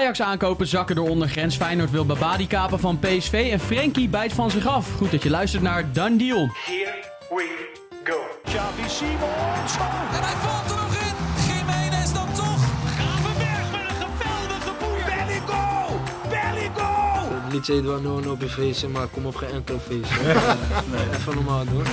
Ajax-aankopen zakken door ondergrens. Feyenoord wil Babadi kapen van PSV. En Frenkie bijt van zich af. Goed dat je luistert naar Done Deal. Here we go. Xavi Simons. En hij valt er nog in. Jiménez dan toch. Gravenberg met een geweldige boer. Belligo. Belligo. Niet Eduard no op je feestje, maar kom op geen enkel feestje. Even normaal doen.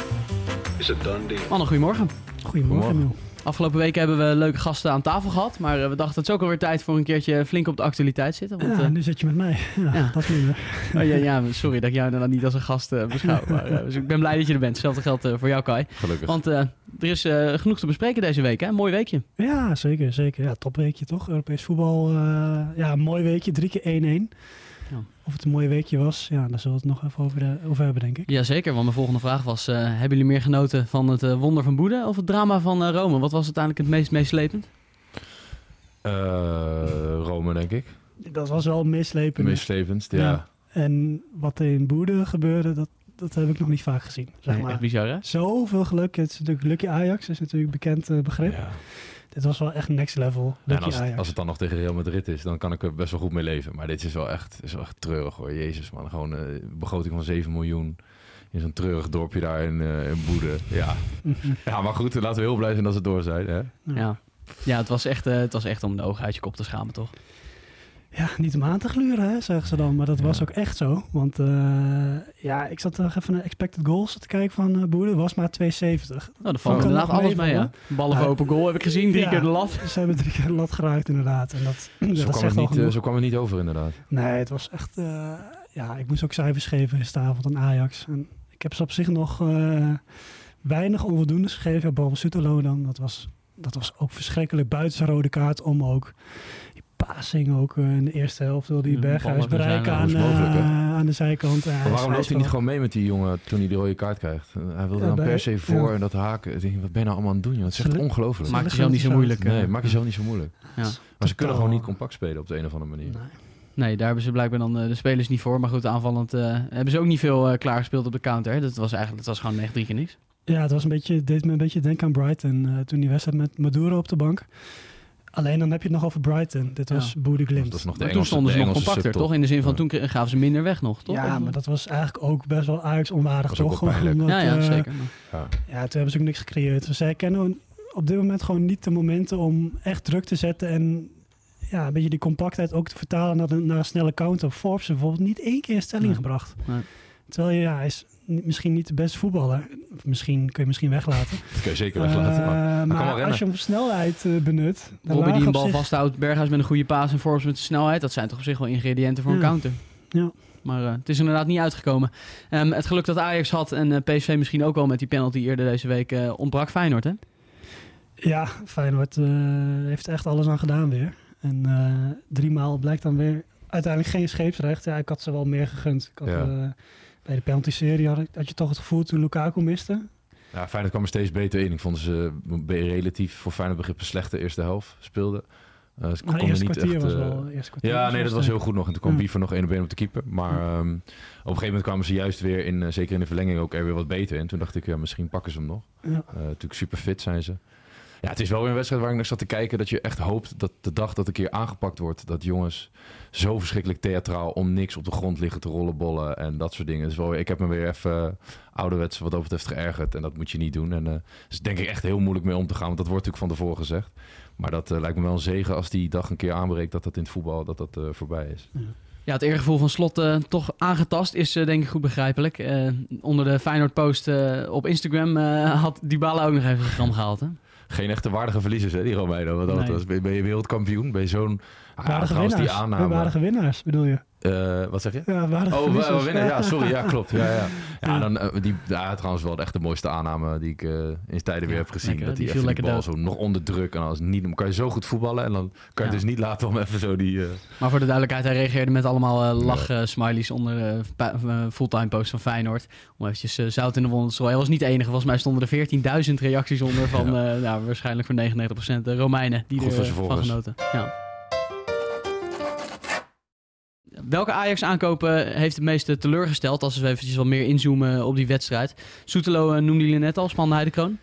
Is het done deal? Mannen, goedemorgen. Goedemorgen, Emiel. Afgelopen weken hebben we leuke gasten aan tafel gehad. Maar eh, we dachten het is ook alweer tijd voor een keertje flink op de actualiteit zitten. Want, Ja, eh, nu zit je met mij. Ja, Ja. dat is minder. oh, ja, ja, sorry dat ik jou dan niet als een gast eh, beschouw. Maar, dus ik ben blij dat je er bent. Hetzelfde geldt voor jou, Kai. Gelukkig. Want eh, er is genoeg te bespreken deze week. Hè? Een mooi weekje. Ja, zeker, zeker. Ja, topweekje toch? Europees voetbal. eh, ja, een mooi weekje. Drie keer 1-1. Of het een mooi weekje was, ja, daar zullen we het nog even over, de- over hebben, denk ik. Jazeker, want mijn volgende vraag was... eh, hebben jullie meer genoten van het eh, wonder van Boede of het drama van eh, Rome? Wat was uiteindelijk het meest meeslepend? Eh, Rome, denk ik. Dat was wel meeslepend. Meeslependst, ja. Ja. En wat er in Boede gebeurde, dat, dat heb ik nog niet vaak gezien. Zeg Nee, maar. echt bizar, hè? Zoveel geluk. Het is natuurlijk Lucky Ajax, is natuurlijk een bekend eh, begrip. Ja. Dit was wel echt next level. En als, het, Ajax. als het dan nog tegen Real Madrid is, dan kan ik er best wel goed mee leven. Maar dit is wel echt, is wel echt treurig hoor. Jezus man, gewoon eh, een begroting van 7 miljoen. In zo'n treurig dorpje daar in, eh, in Boede. Ja. ja, maar goed, laten we heel blij zijn dat ze door zijn. Hè? Ja. Ja, het was, echt, eh, het was echt om de ogen uit je kop te schamen, toch? Ja, niet om aan te gluren, hè, zeggen ze dan. Maar dat was ook echt zo. Want eh, ja, ik zat nog even naar expected goals te kijken van uh, was maar 270. Nou, daar valt inderdaad alles mee, hè? Ballen voor Ja. open goal heb ik gezien, drie Ja. keer de lat. Ze hebben drie keer de lat geraakt, inderdaad. En dat, ja, Zo, dat kwam zegt het niet, eh, zo kwam het niet over inderdaad. Nee, het was echt... ja, ik moest ook cijfers geven gisteravond aan Ajax. En ik heb ze op zich nog weinig onvoldoendes gegeven. Ja, behalve Sutelo dan. Dat was, dat was ook verschrikkelijk. Buiten zijn rode kaart om ook. Die passing ook eh, in de eerste helft. Wil die Berghuis bereiken aan, dat mogelijk, hè? eh, aan de zijkant. Maar waarom loopt hij niet gewoon mee met die jongen toen hij de rode kaart krijgt? Eh, Hij wilde Ja, dan bij- per se voor ja. en dat haken. Ik denk, wat ben je nou allemaal aan het doen? Joh? Het is echt ongelooflijk. Maak jezelf niet zo moeilijk. Nee, eh. maak jezelf niet zo moeilijk. Ja. Maar ze kunnen gewoon niet compact spelen op de een of andere manier. Nee. Nee, daar hebben ze blijkbaar dan eh, de spelers niet voor. Maar goed, aanvallend eh, hebben ze ook niet veel eh, klaargespeeld op de counter. hè. Dat was eigenlijk dat was gewoon echt drie keer niks. Ja, het was een beetje, deed me een beetje denken aan Brighton. eh, toen die wedstrijd met Maduro op de bank. Alleen dan heb je het nog over Brighton. Dit was Ja. Boede Glimt. Dat is nog de Maar toen stonden ze nog compacter, subtop. toch? In de zin van Ja. toen gaven ze minder weg nog, toch? Ja, maar dat was eigenlijk ook best wel Ajax onwaardig, toch? Omdat, ja, ja, eh, zeker. Ja. Ja, toen hebben ze ook niks gecreëerd. Dus zij kennen op dit moment gewoon niet de momenten om echt druk te zetten en ja, een beetje die compactheid ook te vertalen naar, de, naar een snelle counter. Forbes bijvoorbeeld niet één keer in stelling Nee. gebracht. Nee. Terwijl je, ja, hij is misschien niet de beste voetballer. Misschien kun je misschien weglaten. Dat kun je zeker weglaten. Eh, maar als je hem op snelheid eh, benut. dan Robbie die een bal zich- vasthoudt, Berghuis met een goede paas en Forbes met de snelheid. Dat zijn toch op zich wel ingrediënten voor een counter. Ja. Maar eh, het is inderdaad niet uitgekomen. Ehm, het geluk dat Ajax had en eh, PSV misschien ook wel met die penalty eerder deze week eh, ontbrak Feyenoord, hè? Ja, Feyenoord eh, heeft er echt alles aan gedaan weer. En eh drie maal blijkt dan weer uiteindelijk geen scheepsrecht. Ja, ik had ze wel meer gegund. Ik had, Ja. Bij de penalty-serie had, ik- had je toch het gevoel toen Lukaku miste. Ja, Feyenoord kwam er steeds beter in. Ik vond ze relatief voor Feyenoord begrip een slechte eerste helft speelden. Eh, ze konden eerste niet echt, was eh, wel... Eerste kwartier Ja, nee, dat was heel goed nog. En toen kwam Ja. Nog één op één op de keeper. Maar ehm, op een gegeven moment kwamen ze juist weer in, eh, zeker in de verlenging, ook er weer wat beter in. Toen dacht ik, ja, misschien pakken ze hem nog. Ja. Eh, natuurlijk super fit zijn ze. Ja, het is wel weer een wedstrijd waar ik naar zat te kijken dat je echt hoopt dat de dag dat een keer aangepakt wordt, dat jongens zo verschrikkelijk theatraal om niks op de grond liggen te rollenbollen en dat soort dingen. Dus wel, ik heb me weer even eh, ouderwets wat dat betreft geërgerd en dat moet je niet doen. En eh is denk ik echt heel moeilijk mee om te gaan, want dat wordt natuurlijk van tevoren gezegd. Maar dat eh, lijkt me wel een zegen als die dag een keer aanbreekt dat dat in het voetbal dat dat eh, voorbij is. Ja, het eergevoel van Slot eh, toch aangetast is eh, denk ik goed begrijpelijk. Eh, onder de Feyenoord-post eh, op Instagram eh, had Dybala ook nog even een gram gehaald, hè? Geen echte waardige verliezers, hè, die Romeino. Wat dat Nee. was. Ben, je wereldkampioen? Ben je zo'n... Waardige trouwens, die winnaars. aanname... Waardige winnaars, bedoel je? Eh, wat zeg je? Ja, waardige Oh, we, winnen. Ja, sorry. Ja, klopt. Ja, ja. ja dan, eh, die, ja, trouwens wel echt de mooiste aanname die ik eh, in tijden weer heb gezien. lekker, dat die even die lekker bal zo nog onder druk. En als niet, dan kan je zo goed voetballen. En dan kan je dus niet laten om even zo die... Maar voor de duidelijkheid, hij reageerde met allemaal lach-smileys onder fulltime post van Feyenoord. Om eventjes zout in de wonden te strooien. Hij was niet de enige. Volgens mij stonden er 14.000 reacties onder van nou, waarschijnlijk voor 99% de Romeinen die Goed er van genoten. Ja. Welke Ajax-aankopen heeft het meeste teleurgesteld? Als we eventjes wat meer inzoomen op die wedstrijd. Soetelo eh, noemde jullie net al, Span Heidekroon.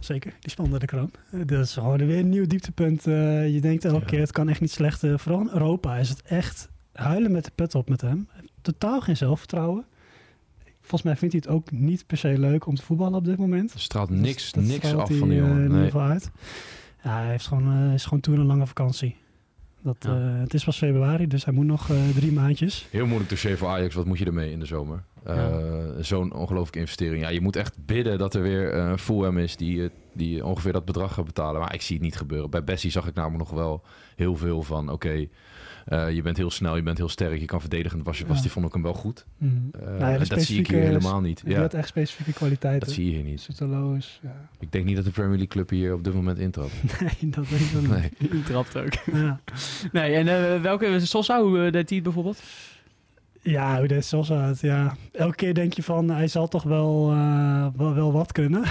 zeker. Die spande de kroon. Eh, Dat is gewoon weer een nieuw dieptepunt. Eh, je denkt elke Ja. keer, het kan echt niet slecht. Vooral in Europa is het echt huilen met de pet op met hem. Totaal geen zelfvertrouwen. Volgens mij vindt hij het ook niet per se leuk om te voetballen op dit moment. Er straalt Dus niks, dat niks straalt af hij, van die jongen. Nee. uit. Ja, hij heeft gewoon, is gewoon toe een lange vakantie. Dat, Ja. eh, het is pas februari, dus hij moet nog eh, drie maandjes. Heel moeilijk dossier voor Ajax. Wat moet je ermee in de zomer? Eh, Zo'n ongelooflijke investering. Ja, je moet echt bidden dat er weer een Fulham is die, die ongeveer dat bedrag gaat betalen. Maar ik zie het niet gebeuren. Bij Bessie zag ik namelijk nog wel heel veel van... Oké, eh, je bent heel snel, je bent heel sterk, je kan verdedigen. Was, was Ja. die vond ik hem wel goed. Ja, en dat zie ik hier helemaal niet. Ja, had echt specifieke kwaliteiten. dat zie je hier niet. Ja. Ik denk niet dat de Premier League club hier op dit moment intrapt. Nee, dat weet ik wel Nee. niet. Die trapt ook. Ja. Nee, en eh, welke... Sosa, hoe deed hij het bijvoorbeeld? Ja, hoe deed Sosa het? Ja. Elke keer denk je van, hij zal toch wel, eh, wel, wel wat kunnen.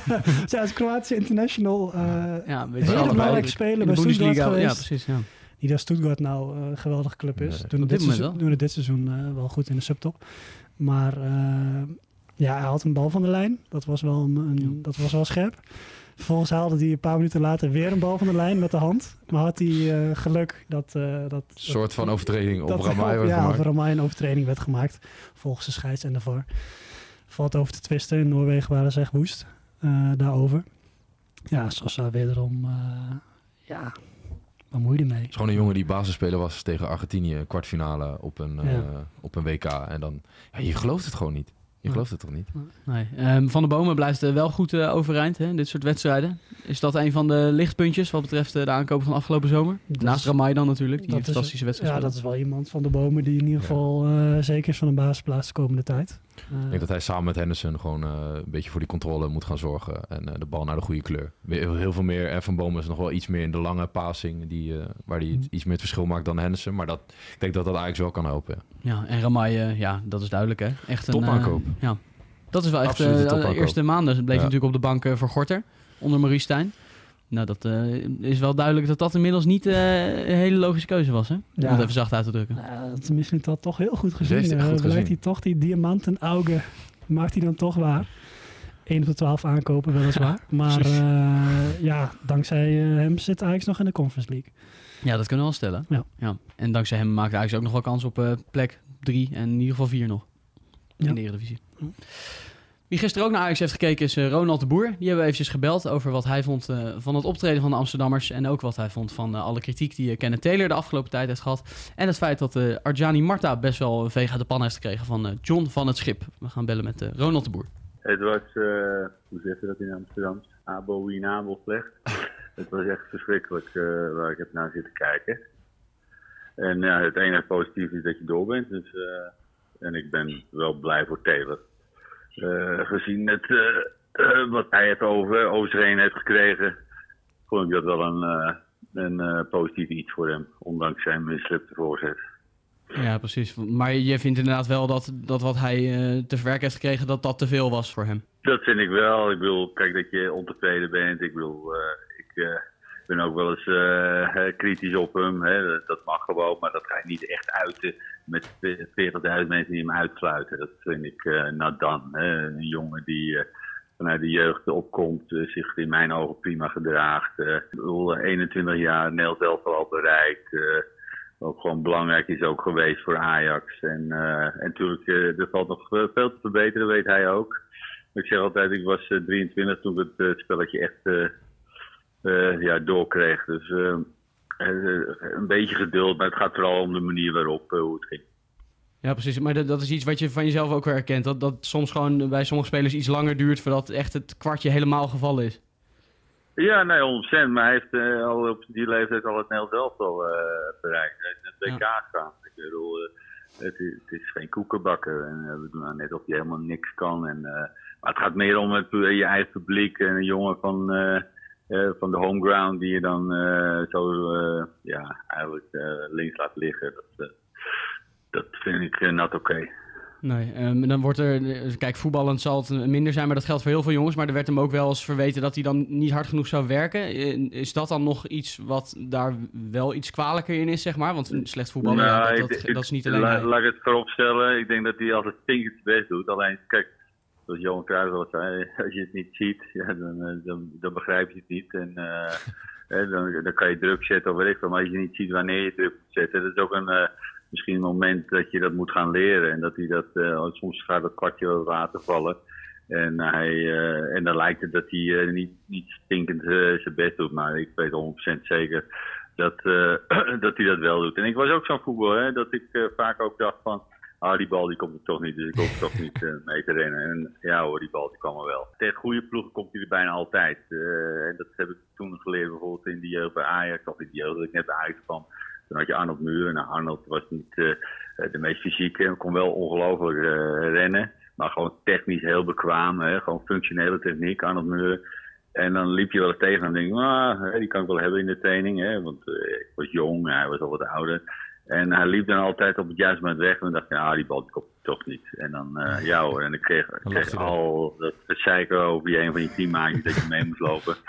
Zij is Kroatië International. eh Ja, een Hele belangrijke speler bij Stuttgart Bundesliga. Ja, geweest. precies. Ja. Niet dat Stuttgart nou eh, een geweldige club is. Nee, doen, op dit seizoen, wel. doen het dit seizoen eh, wel goed in de subtop. Maar eh, ja, hij had een bal van de lijn. Dat was wel, een, een- Ja. dat was wel scherp. Vervolgens haalde hij een paar minuten later weer een bal van de lijn met de hand. Maar had hij eh, geluk dat... eh dat Een soort van overtreding op Ramai werd ja, gemaakt. Ramai een overtreding werd gemaakt. Volgens de scheids en de VAR. Valt over te twisten. In Noorwegen waren ze echt woest eh, daarover. Ja, Sosa wederom... eh ja, je ermee? Het is gewoon een jongen die basisspeler was tegen Argentinië, kwartfinale op een, eh, op een WK. En dan, ja, je gelooft het gewoon niet. Je gelooft het toch niet? Nee. Ehm, van de Bomen blijft eh, wel goed eh, overeind, hè, in dit soort wedstrijden. Is dat een van de lichtpuntjes wat betreft de aankopen van afgelopen zomer? Dat Naast is- Ramai dan natuurlijk, die fantastische wedstrijd Ja, speelde. dat is wel iemand van de bomen die in ieder Ja. geval eh, zeker is van een basisplaats de komende tijd. Eh, Ik denk dat hij samen met Henderson gewoon eh, een beetje voor die controle moet gaan zorgen. En eh, de bal naar de goede kleur. Heel, veel meer. En Van Bomen is nog wel iets meer in de lange passing. Die, eh, waar hij Mhm. iets meer het verschil maakt dan Henderson. Maar dat, ik denk dat dat eigenlijk wel kan helpen. ja. En Ramai, eh, ja, dat is duidelijk hè. Echt een Topaankoop. eh, ja. Dat is wel echt eh, de eerste maanden bleef natuurlijk op de bank eh, voor Gorter onder Maurice Stijn. Nou, dat eh, is wel duidelijk dat dat inmiddels niet eh, een hele logische keuze was, hè? Om Ja. het even zacht uit te drukken. nou, tenminste, niet dat toch heel goed heeft gezien. hij echt Eh, goed gezien. hij toch die diamantenaugen, maakt hij dan toch waar. 1 op de 12 aankopen weliswaar. maar eh, ja, dankzij hem zit Ajax nog in de Conference League. Ja, dat kunnen we wel stellen. Ja. En dankzij hem maakt Ajax ook nog wel kans op eh, plek 3 en in ieder geval 4 nog. Ja. In de Eredivisie. Ja. Wie gisteren ook naar Ajax heeft gekeken is eh, Ronald de Boer. Die hebben we eventjes gebeld over wat hij vond eh, van het optreden van de Amsterdammers. En ook wat hij vond van eh, alle kritiek die Kenneth Taylor de afgelopen tijd heeft gehad. En het feit dat Arjani Marta best wel een veeg uit de pan heeft gekregen van John van het Schip. We gaan bellen met Ronald de Boer. Het was, hoe zeg je dat in Amsterdam? Abominabel slecht. het was echt verschrikkelijk waar ik heb naar zitten kijken. En ja, het enige positieve is dat je door bent. Dus, en ik ben wel blij voor Taylor. Eh, gezien het, eh, eh, wat hij het over, over zich heen heeft gekregen, vond ik dat wel een, een positief iets voor hem. Ondanks zijn mislukte voorzet. Ja, precies. Maar je vindt inderdaad wel dat, dat wat hij te verwerken heeft gekregen, dat dat te veel was voor hem. Dat vind ik wel. Ik bedoel, kijk dat je ontevreden bent. Ik bedoel, eh, ik ben ook wel eens eh, kritisch op hem. Hè. Dat, mag gewoon, maar dat ga je niet echt uiten met 40.000 mensen die hem uitsluiten. Dat vind ik uh. Hè. Een jongen die eh, vanuit de jeugd opkomt, zich in mijn ogen prima gedraagt. Ik bedoel, 21 jaar, Nel zelf al bereikt. ook gewoon belangrijk is ook geweest voor Ajax. En, en natuurlijk, er valt nog veel te verbeteren, weet hij ook. Ik zeg altijd, ik was uh, 23 toen ik het spelletje echt uh, ja, doorkreeg. Dus uh, een beetje geduld, maar het gaat vooral om de manier waarop hoe het ging. Ja, precies. Maar dat, dat, is iets wat je van jezelf ook weer herkent. Dat, dat soms gewoon bij sommige spelers iets langer duurt voordat echt het kwartje helemaal gevallen is. Ja, nee, 100%. Maar hij heeft uh, al op die leeftijd al het Nederlands zelf al uh, bereikt. Hij heeft het WK ja. gaan. Ik bedoel, uh, het, is, het, is, geen koekenbakker. En, we doen nou net of hij helemaal niks kan. En, maar het gaat meer om het, je eigen publiek en een jongen van, uh, van de homeground die je dan zo ja, eigenlijk links laat liggen. Dat, dat vind ik nat oké. Okay. Nee, um, dan wordt er, kijk, voetballend zal het minder zijn, maar dat geldt voor heel veel jongens. Maar er werd hem ook wel eens verweten dat hij dan niet hard genoeg zou werken. Is dat dan nog iets wat daar wel iets kwalijker in is, zeg maar? Want slecht voetballen, nou, ja, dat, dat, ik, dat, is niet alleen la. Laat ik het voorop stellen, ik denk dat hij altijd stinkend best doet. Alleen, kijk, zoals Johan Cruijff wel zei, als je het niet ziet, ja, dan, eh, dan, dan begrijp je het niet. En eh, hè, dan, dan kan je druk zetten of weet ik. Maar als je niet ziet wanneer je druk moet zetten, dat is ook een, eh, misschien een moment dat je dat moet gaan leren. En dat hij dat, eh, soms gaat dat kwartje water vallen. En, hij, en dan lijkt het dat hij niet, niet stinkend zijn best doet. Maar ik weet 100% zeker dat, dat hij dat wel doet. En ik was ook zo'n voetbal, hè, dat ik vaak ook dacht van... Ah, die bal die komt er toch niet, dus ik hoef toch niet eh, mee te rennen. En ja hoor, die bal die kwam er wel. Tegen goede ploegen komt hij er bijna altijd. Eh, en dat heb ik toen geleerd bijvoorbeeld in de jeugd bij Ajax. Of in de jeugd dat ik net bij Ajax kwam. Toen had je Arnold Muren. Nou, Arnold was niet eh, de meest fysieke. Kon wel ongelooflijk rennen. Maar gewoon technisch heel bekwaam. Hè? Gewoon functionele techniek, Arnold Muren. En dan liep je wel eens tegen en denk ik, ah, die kan ik wel hebben in de training. Hè? Want ik was jong, hij was al wat ouder. En hij liep dan altijd op het juiste moment weg. En dan dacht ik, ah, die bal die komt toch niet. En dan, eh, ja hoor, en ik kreeg, al dat zeiken over je een van je teammaatjes dat je mee moest lopen.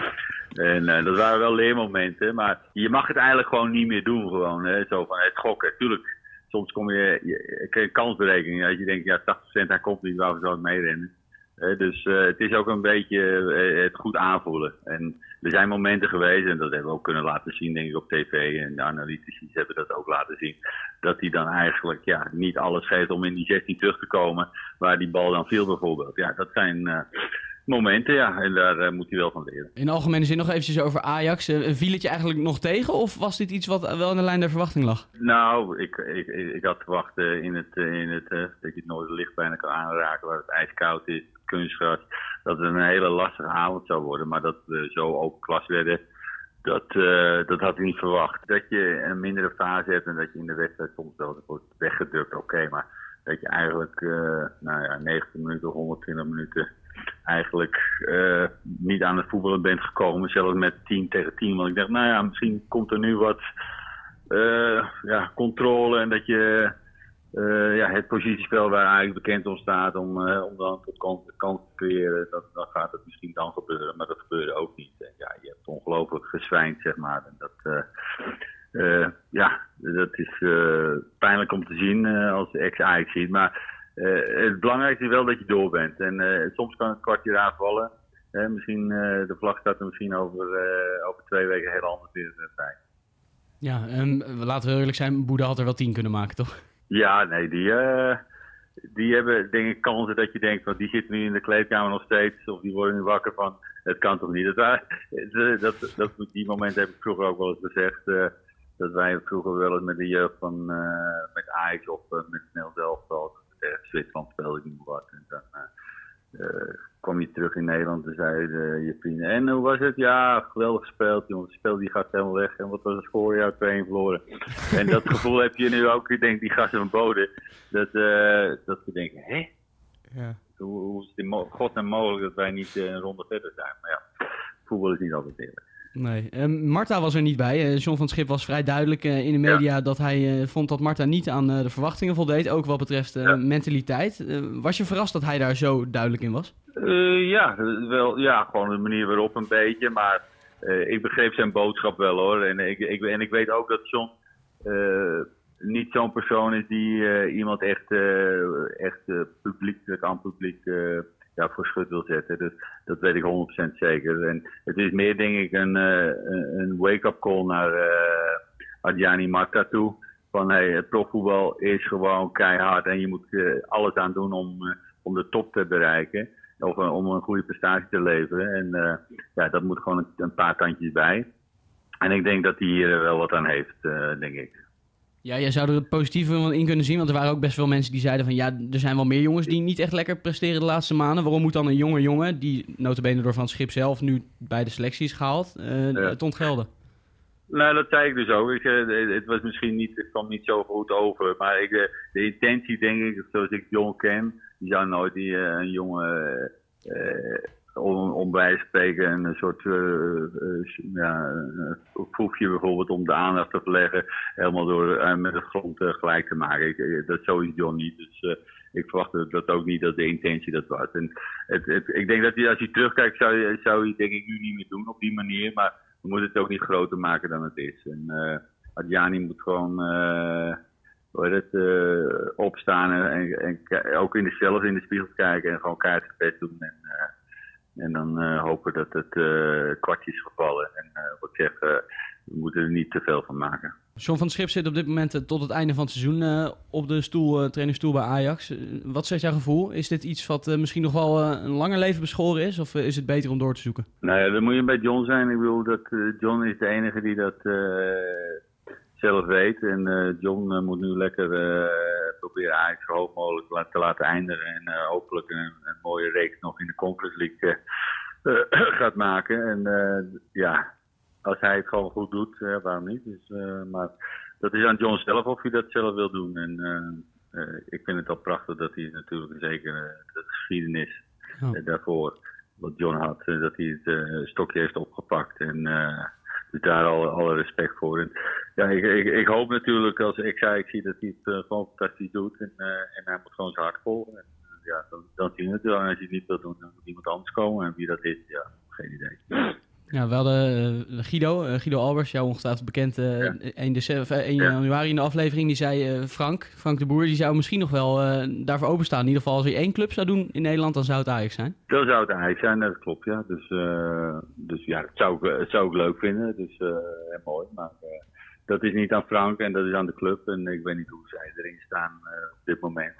En eh, dat waren wel leermomenten. Maar je mag het eigenlijk gewoon niet meer doen. Gewoon, hè? Zo van het gokken. Tuurlijk, soms kom je, je, kansberekening. Als je denkt, ja, 80% hij komt niet, waarom zou ik meerennen? Dus eh, het is ook een beetje eh, het goed aanvoelen. En er zijn momenten geweest, en dat hebben we ook kunnen laten zien, denk ik, op tv. En de analytici hebben dat ook laten zien. Dat hij dan eigenlijk ja, niet alles geeft om in die 16 terug te komen. Waar die bal dan viel, bijvoorbeeld. Ja, dat zijn eh, momenten, ja. En daar moet hij wel van leren. In algemene zin nog eventjes over Ajax. Viel het je eigenlijk nog tegen of was dit iets wat wel in de lijn der verwachting lag? Nou, ik, ik, ik, had verwacht eh, in het, in het, dat je het nooit licht bijna kan aanraken waar het ijskoud is, kunstgras, dat het een hele lastige avond zou worden. Maar dat we zo open klas werden, dat, eh, dat had ik niet verwacht. Dat je een mindere fase hebt en dat je in de wedstrijd soms wel wordt weggedrukt, oké. maar dat je eigenlijk, eh, nou ja, 90 minuten, 120 minuten eigenlijk eh, niet aan het voetballen bent gekomen. Zelfs met 10 tegen 10. Want ik dacht, nou ja, misschien komt er nu wat eh, ja, controle en dat je eh, ja, het positiespel waar eigenlijk bekend om staat om, eh, om dan tot kans, te creëren, dat, dan gaat het misschien dan gebeuren, maar dat gebeurde ook niet. En ja, je hebt ongelooflijk gezwijnd, zeg maar. En dat, eh, ja, dat is pijnlijk om te zien als ex-Ajax ziet, maar het belangrijkste is wel dat je door bent. En soms kan het kwartje aanvallen. Misschien, de vlag staat er misschien over, over twee weken heel anders weer eh, bij. Ja, ehm, laten we eerlijk zijn, Boeda had er wel 10 kunnen maken, toch? Ja, nee, die, eh, die hebben denk ik kansen dat je denkt, van die zitten nu in de kleedkamer nog steeds, of die worden nu wakker van, het kan toch niet. Dat, waren- dat, dat, die momenten heb ik vroeger ook wel eens gezegd, eh, dat wij vroeger wel eens met de jeugd van, eh, met Ajax of eh, met Snel tegen Zwitserland speelde ik niet wat. En dan eh, eh, kwam je terug in Nederland en zeiden je vrienden, en hoe was het? Ja, geweldig gespeeld, jongens. Het spel die gaat helemaal weg. En wat was het? Ja, 2-1 verloren. En dat gevoel heb je nu ook. Ik denk, die gasten van Boden. Dat, eh dat we denken, hè? Ja. Hoe, hoe is het in God en mogelijk dat wij niet eh, een ronde verder zijn? Maar ja, voetbal is niet altijd eerlijk. Nee. Ehm, Marta was er niet bij. Eh, John van Schip was vrij duidelijk eh, in de media dat hij eh, vond dat Marta niet aan de verwachtingen voldeed. Ook wat betreft Ja. mentaliteit. Was je verrast dat hij daar zo duidelijk in was? Ja, wel, ja, gewoon de manier waarop een beetje. Maar ik begreep zijn boodschap wel hoor. En ik, ik, en ik weet ook dat John niet zo'n persoon is die iemand echt, echt publiekelijk aan publiek voor schut wil zetten. Dus dat weet ik 100% zeker. En het is meer denk ik een, eh, een wake-up call naar eh Adjani Marta toe. Van hey, het profvoetbal is gewoon keihard en je moet eh, alles aan doen om, om de top te bereiken. Of om een goede prestatie te leveren. En ja, dat moet gewoon een, een paar tandjes bij. En ik denk dat hij hier wel wat aan heeft, denk ik. Ja, jij zou er het positieve in kunnen zien. Want er waren ook best veel mensen die zeiden van... ja, er zijn wel meer jongens die niet echt lekker presteren de laatste maanden. Waarom moet dan een jonge jongen, die notabene door Van het Schip zelf nu bij de selectie is gehaald, eh, Ja. het ontgelden? Nou, dat zei ik dus ook. Ik, eh, het was misschien niet, het kwam niet zo goed over. Maar ik, eh, de intentie, denk ik, zoals ik John ken, die zou nooit die, eh, een jongen, eh, om, om bij te spreken, een soort een proefje bijvoorbeeld om de aandacht te verleggen, helemaal door eh, met de grond gelijk te maken. Ik, dat John niet. Dus ik verwachtte dat ook niet dat de intentie dat was. En het, het, ik denk dat als hij terugkijkt, zou, je- zou denk ik nu niet meer doen op die manier. Maar we moeten het ook niet groter maken dan het is. En Adjani moet gewoon, het, opstaan en, ook in de, zelf in de spiegel kijken en gewoon het best doen. En, en dan eh, hopen dat het eh kwartjes gevallen. En eh, wat ik zeg, we moeten er niet te veel van maken. John van Schip zit op dit moment tot het einde van het seizoen op de stoel, trainerstoel bij Ajax. Wat zegt jouw gevoel? Is dit iets wat misschien nog wel een langer leven beschoren is? Of is het beter om door te zoeken? Nou ja, dan moet je bij John zijn. Ik bedoel, dat, John is de enige die dat zelf weet. En eh, John eh, moet nu lekker eh, proberen Ajax zo hoog mogelijk te laten eindigen. En hopelijk een, een mooie reeks nog in de Conference League gaat maken. En ja, als hij het gewoon goed doet, waarom niet? Dus, maar dat is aan John zelf of hij dat zelf wil doen. En ik vind het al prachtig dat hij natuurlijk zeker eh, de geschiedenis eh, daarvoor, wat John had, dat hij het stokje heeft opgepakt. En daar alle, alle respect voor. En, ja, ik, ik, hoop natuurlijk, als ik zei, ik zie dat hij het eh, gewoon fantastisch doet. En, eh, en hij moet gewoon zijn hart volgen. En, eh, ja, dan, dan zien we het. En als hij het niet wil doen, dan moet iemand anders komen. En wie dat is, ja, geen idee. Ja, we hadden eh, Guido, eh, Guido Albers, jou ongetwijfeld bekend, eh, Ja. 1, december, of, eh, 1 Ja. januari in de aflevering. Die zei Frank, Frank de Boer, die zou misschien nog wel daarvoor openstaan. In ieder geval als hij één club zou doen in Nederland, dan zou het Ajax zijn. Zo zou het eigenlijk zijn, dat klopt, ja. Dus, dus ja, dat zou ik, dat zou ik leuk vinden. Dus en mooi. Maar dat is niet aan Frank en dat is aan de club. En ik weet niet hoe zij erin staan op dit moment.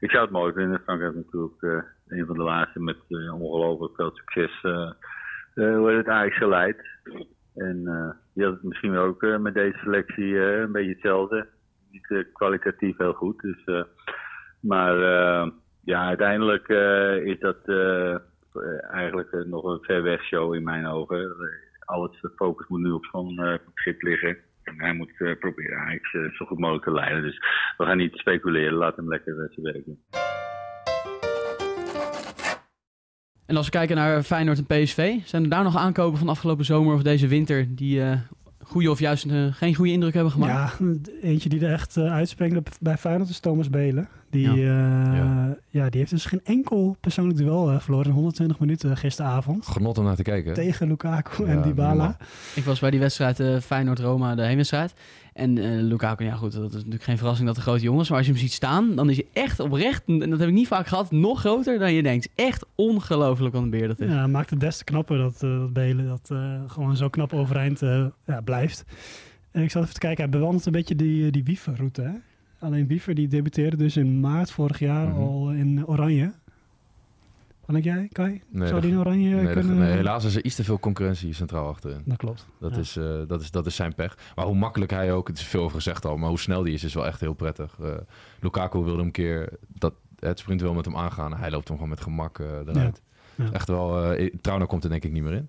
Ik zou het mooi vinden. Frank heeft natuurlijk een van de laatste met ongelooflijk veel succes hoe heet het Ajax geleid. En eh die had het misschien ook eh, met deze selectie eh, een beetje hetzelfde. Niet eh, kwalitatief heel goed. Dus, eh, maar eh, ja, uiteindelijk eh, is dat eh, eh, eigenlijk eh, nog een ver weg show in mijn ogen. Eh, Alles, de focus moet nu op zo'n eh, schip liggen. En hij moet eh, proberen Ajax eh, zo goed mogelijk te leiden. Dus we gaan niet speculeren. Laat hem lekker eh, zijn werk doen. En als we kijken naar Feyenoord en PSV, zijn er daar nog aankopen van afgelopen zomer of deze winter die eh goede of juist eh, geen goede indruk hebben gemaakt? Ja, eentje die er echt uh, uitspringt op- bij Feyenoord is Thomas Belen. Die, Ja. ja. Ja. ja, die heeft dus geen enkel persoonlijk duel eh, verloren in 120 minuten gisteravond. Genot om naar te kijken. hè? Tegen Lukaku Ja, en Dybala. Ik was bij die wedstrijd eh, Feyenoord-Roma, de heenwedstrijd. En eh Lukaku, ja goed, dat is natuurlijk geen verrassing dat de grote jongens. Maar als je hem ziet staan, dan is hij echt oprecht, en dat heb ik niet vaak gehad, nog groter dan je denkt. Echt ongelooflijk wat een beer dat is. Ja, maakt het des te knapper dat, eh, dat Belen dat eh, gewoon zo knap overeind ja, blijft. En ik zat even te kijken, hij bewandelt een beetje die, die Wiever-route. hè. Alleen Wiever die debuteerde dus in maart vorig jaar Mhm. al in Oranje. Wat denk jij, Kai? Nee, Zou die in Oranje Nee, kunnen... nee, helaas is er iets te veel concurrentie centraal achterin. Dat klopt. Dat, Ja. is, eh, dat, is, dat is zijn pech. Maar hoe makkelijk hij ook, het is veel over gezegd al, maar hoe snel die is, is wel echt heel prettig. Eh, Lukaku wilde hem een keer dat, het sprint wel met hem aangaan. Hij loopt hem gewoon met gemak eh, eruit. Ja. Ja. Echt wel, eh Trauner komt er denk ik niet meer in.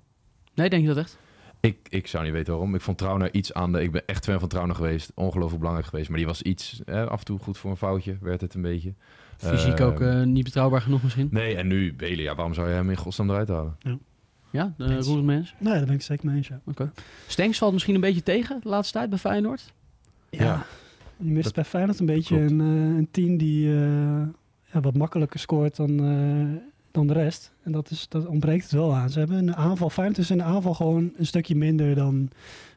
Nee, denk je dat echt? Ik, ik zou niet weten waarom. Ik vond Trauner iets aan de... Ik ben echt fan van Trauner geweest. Ongelooflijk belangrijk geweest. Maar die was iets... eh, af en toe goed voor een foutje, werd het een beetje. Fysiek Eh, ook eh, niet betrouwbaar genoeg misschien. Nee, en nu Belen. Ja, waarom zou je hem in godsnaam eruit halen? Ja, de Eens. Roersmens. Nee, daar ben ik zeker mee eens, ja. Oké. Stenks valt misschien een beetje tegen de laatste tijd bij Feyenoord. Ja, Ja. je mist Dat bij Feyenoord een beetje een, eh, een team die eh, ja, wat makkelijker scoort dan, eh, dan de rest. En dat, is, dat ontbreekt het wel aan. Ze hebben een aanval, Feyenoord is in de aanval gewoon een stukje minder dan